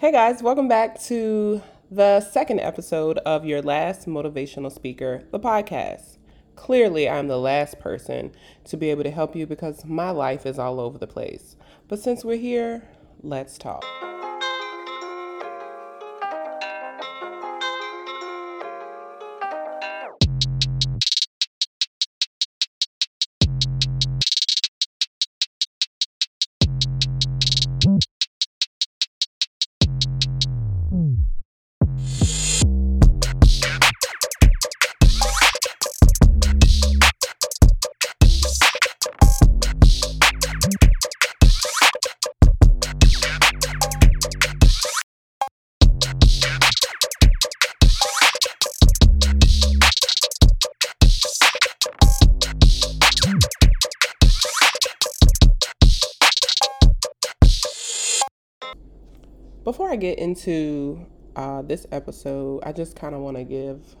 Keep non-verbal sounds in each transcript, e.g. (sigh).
Hey guys, welcome back to the second episode of Your Last Motivational Speaker, the podcast. Clearly, I'm the last person to be able to help you because my life is all over the place. But since we're here, let's talk. Before I get into uh, this episode, I just kind of want to give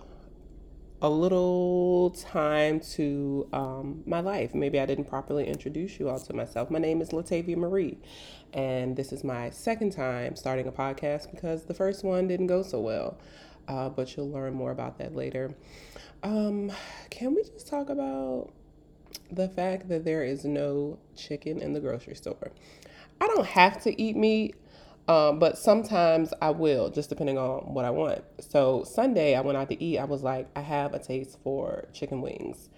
a little time to um, my life. Maybe I didn't properly introduce you all to myself. My name is Latavia Marie, and this is my second time starting a podcast because the first one didn't go so well. Uh, but you'll learn more about that later. Um, can we just talk about the fact that there is no chicken in the grocery store? I don't have to eat meat. Um, but sometimes I will, just depending on what I want. So Sunday, I went out to eat. I was like, I have a taste for chicken wings.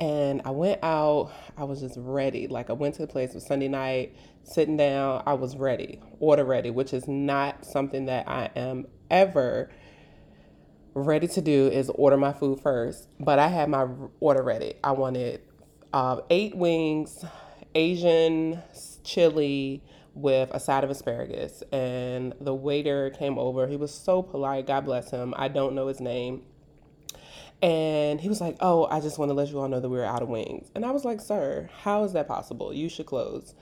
And I went out, I was just ready. Like I went to the place with Sunday night, sitting down, I was ready, order ready, which is not something that I am ever ready to do is order my food first. But I had my order ready. I wanted uh, eight wings, Asian chili, with a side of asparagus. And the waiter came over. He was so polite. God bless him. I don't know his name. And he was like, Oh, I just want to let you all know that we are out of wings. And I was like, Sir, how is that possible? You should close.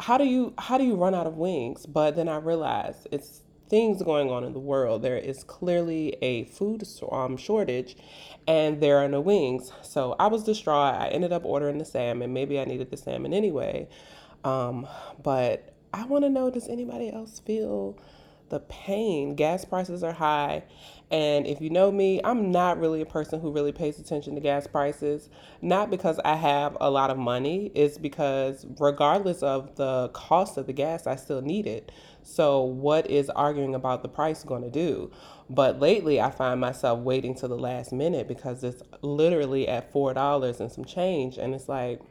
How do you how do you run out of wings? But then I realized it's things going on in the world. There is clearly a food um, shortage and there are no wings. So I was distraught. I ended up ordering the salmon. Maybe I needed the salmon anyway. Um, but I want to know does anybody else feel the pain? Gas prices are high. And if you know me, I'm not really a person who really pays attention to gas prices. Not because I have a lot of money, it's because regardless of the cost of the gas, I still need it. So, what is arguing about the price going to do? But lately, I find myself waiting to the last minute because it's literally at $4 and some change. And it's like,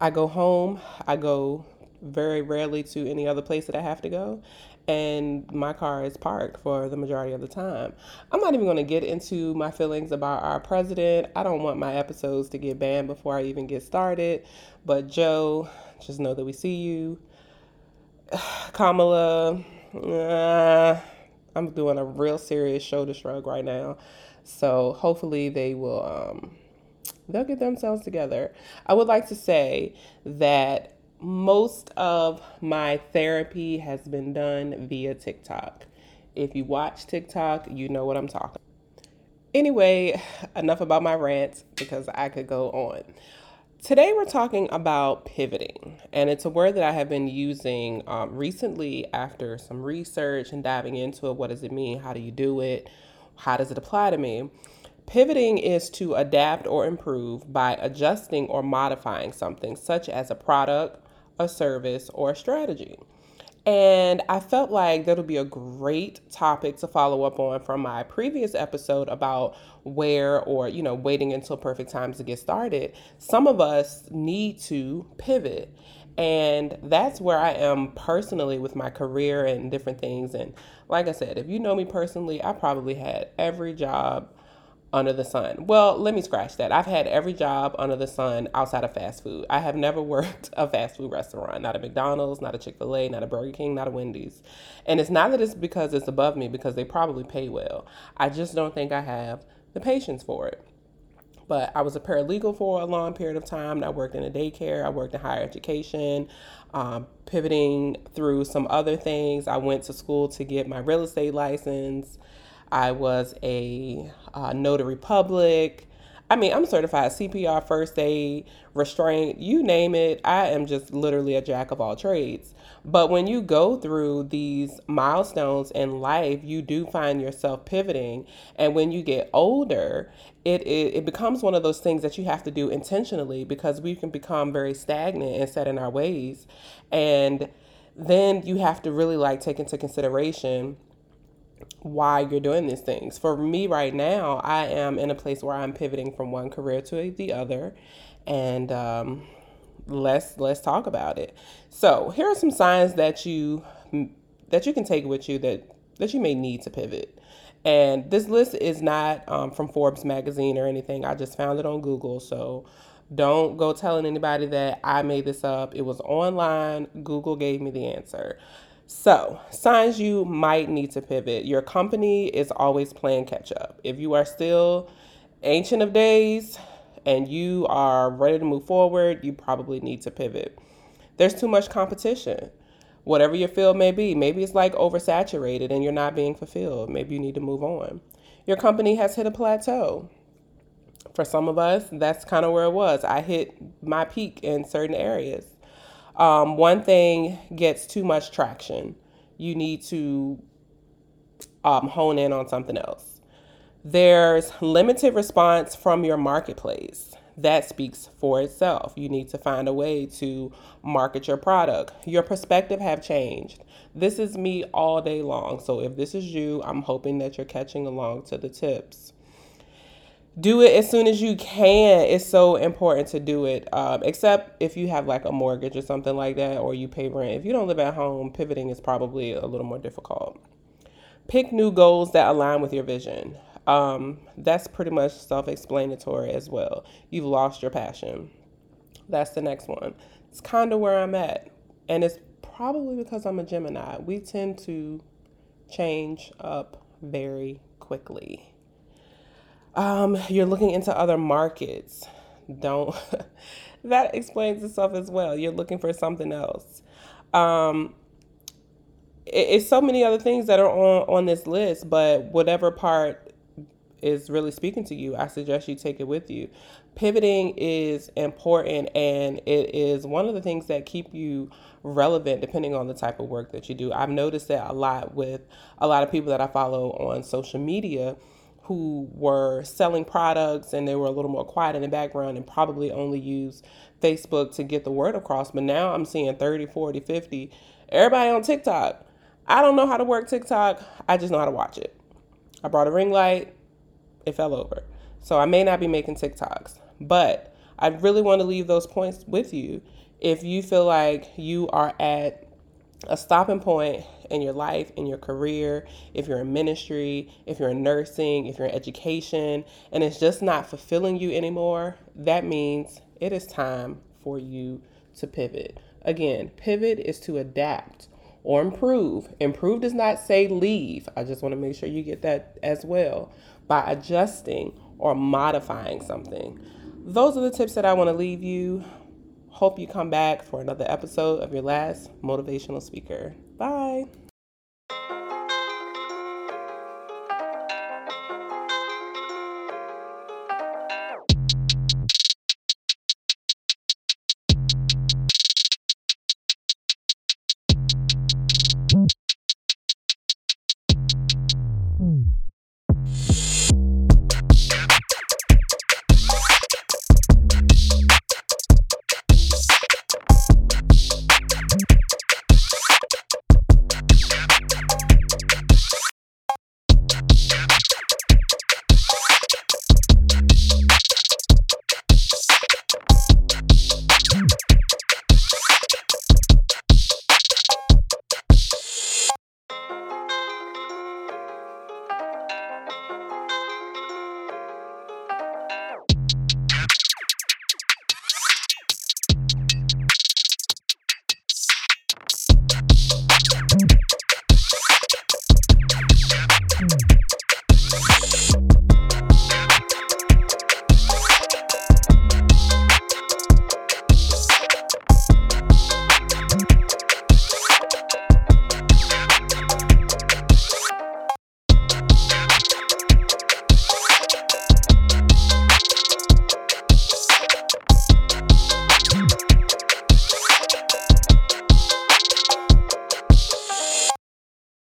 I go home, I go very rarely to any other place that I have to go. And my car is parked for the majority of the time. I'm not even going to get into my feelings about our president. I don't want my episodes to get banned before I even get started. But Joe, just know that we see you. (sighs) Kamala, uh, I'm doing a real serious shoulder shrug right now. So hopefully they will um, they'll get themselves together. I would like to say that most of my therapy has been done via TikTok. If you watch TikTok, you know what I'm talking. Anyway, enough about my rant because I could go on. Today we're talking about pivoting, and it's a word that I have been using um, recently after some research and diving into it. What does it mean? How do you do it? How does it apply to me? Pivoting is to adapt or improve by adjusting or modifying something, such as a product, a service, or a strategy. And I felt like that'll be a great topic to follow up on from my previous episode about where or, you know, waiting until perfect times to get started. Some of us need to pivot. And that's where I am personally with my career and different things. And like I said, if you know me personally, I probably had every job under the sun. Well, let me scratch that. I've had every job under the sun outside of fast food. I have never (laughs) worked a fast food restaurant, not a McDonald's, not a Chick fil A, not a Burger King, not a Wendy's. And it's not that it's because it's above me, because they probably pay well. I just don't think I have the patience for it. But I was a paralegal for a long period of time. I worked in a daycare, I worked in higher education, um, pivoting through some other things. I went to school to get my real estate license. I was a uh, notary public. I mean, I'm certified CPR, first aid, restraint, you name it. I am just literally a jack of all trades. But when you go through these milestones in life, you do find yourself pivoting. And when you get older, it, it, it becomes one of those things that you have to do intentionally because we can become very stagnant and set in our ways. And then you have to really like take into consideration why you're doing these things. For me right now, I am in a place where I'm pivoting from one career to the other, and um, let's let's talk about it. So here are some signs that you that you can take with you that that you may need to pivot. And this list is not um, from Forbes magazine or anything. I just found it on Google, so don't go telling anybody that I made this up. It was online. Google gave me the answer. So, signs you might need to pivot. Your company is always playing catch up. If you are still ancient of days and you are ready to move forward, you probably need to pivot. There's too much competition. Whatever your field may be, maybe it's like oversaturated and you're not being fulfilled. Maybe you need to move on. Your company has hit a plateau. For some of us, that's kind of where it was. I hit my peak in certain areas um, one thing gets too much traction, you need to um, hone in on something else. There's limited response from your marketplace. That speaks for itself. You need to find a way to market your product. Your perspective have changed. This is me all day long. So if this is you, I'm hoping that you're catching along to the tips do it as soon as you can. It's so important to do it, um, except if you have like a mortgage or something like that, or you pay rent. If you don't live at home, pivoting is probably a little more difficult. Pick new goals that align with your vision. Um, that's pretty much self explanatory as well. You've lost your passion. That's the next one. It's kind of where I'm at. And it's probably because I'm a Gemini. We tend to change up very quickly. Um, you're looking into other markets. Don't (laughs) that explains itself as well. You're looking for something else. Um, it, it's so many other things that are on on this list, but whatever part is really speaking to you, I suggest you take it with you. Pivoting is important and it is one of the things that keep you relevant depending on the type of work that you do. I've noticed that a lot with a lot of people that I follow on social media who were selling products and they were a little more quiet in the background and probably only use Facebook to get the word across. But now I'm seeing 30, 40, 50, everybody on TikTok. I don't know how to work TikTok, I just know how to watch it. I brought a ring light, it fell over. So I may not be making TikToks, but I really want to leave those points with you. If you feel like you are at a stopping point in your life, in your career, if you're in ministry, if you're in nursing, if you're in education, and it's just not fulfilling you anymore, that means it is time for you to pivot. Again, pivot is to adapt or improve. Improve does not say leave. I just want to make sure you get that as well by adjusting or modifying something. Those are the tips that I want to leave you. Hope you come back for another episode of your last motivational speaker. Bye.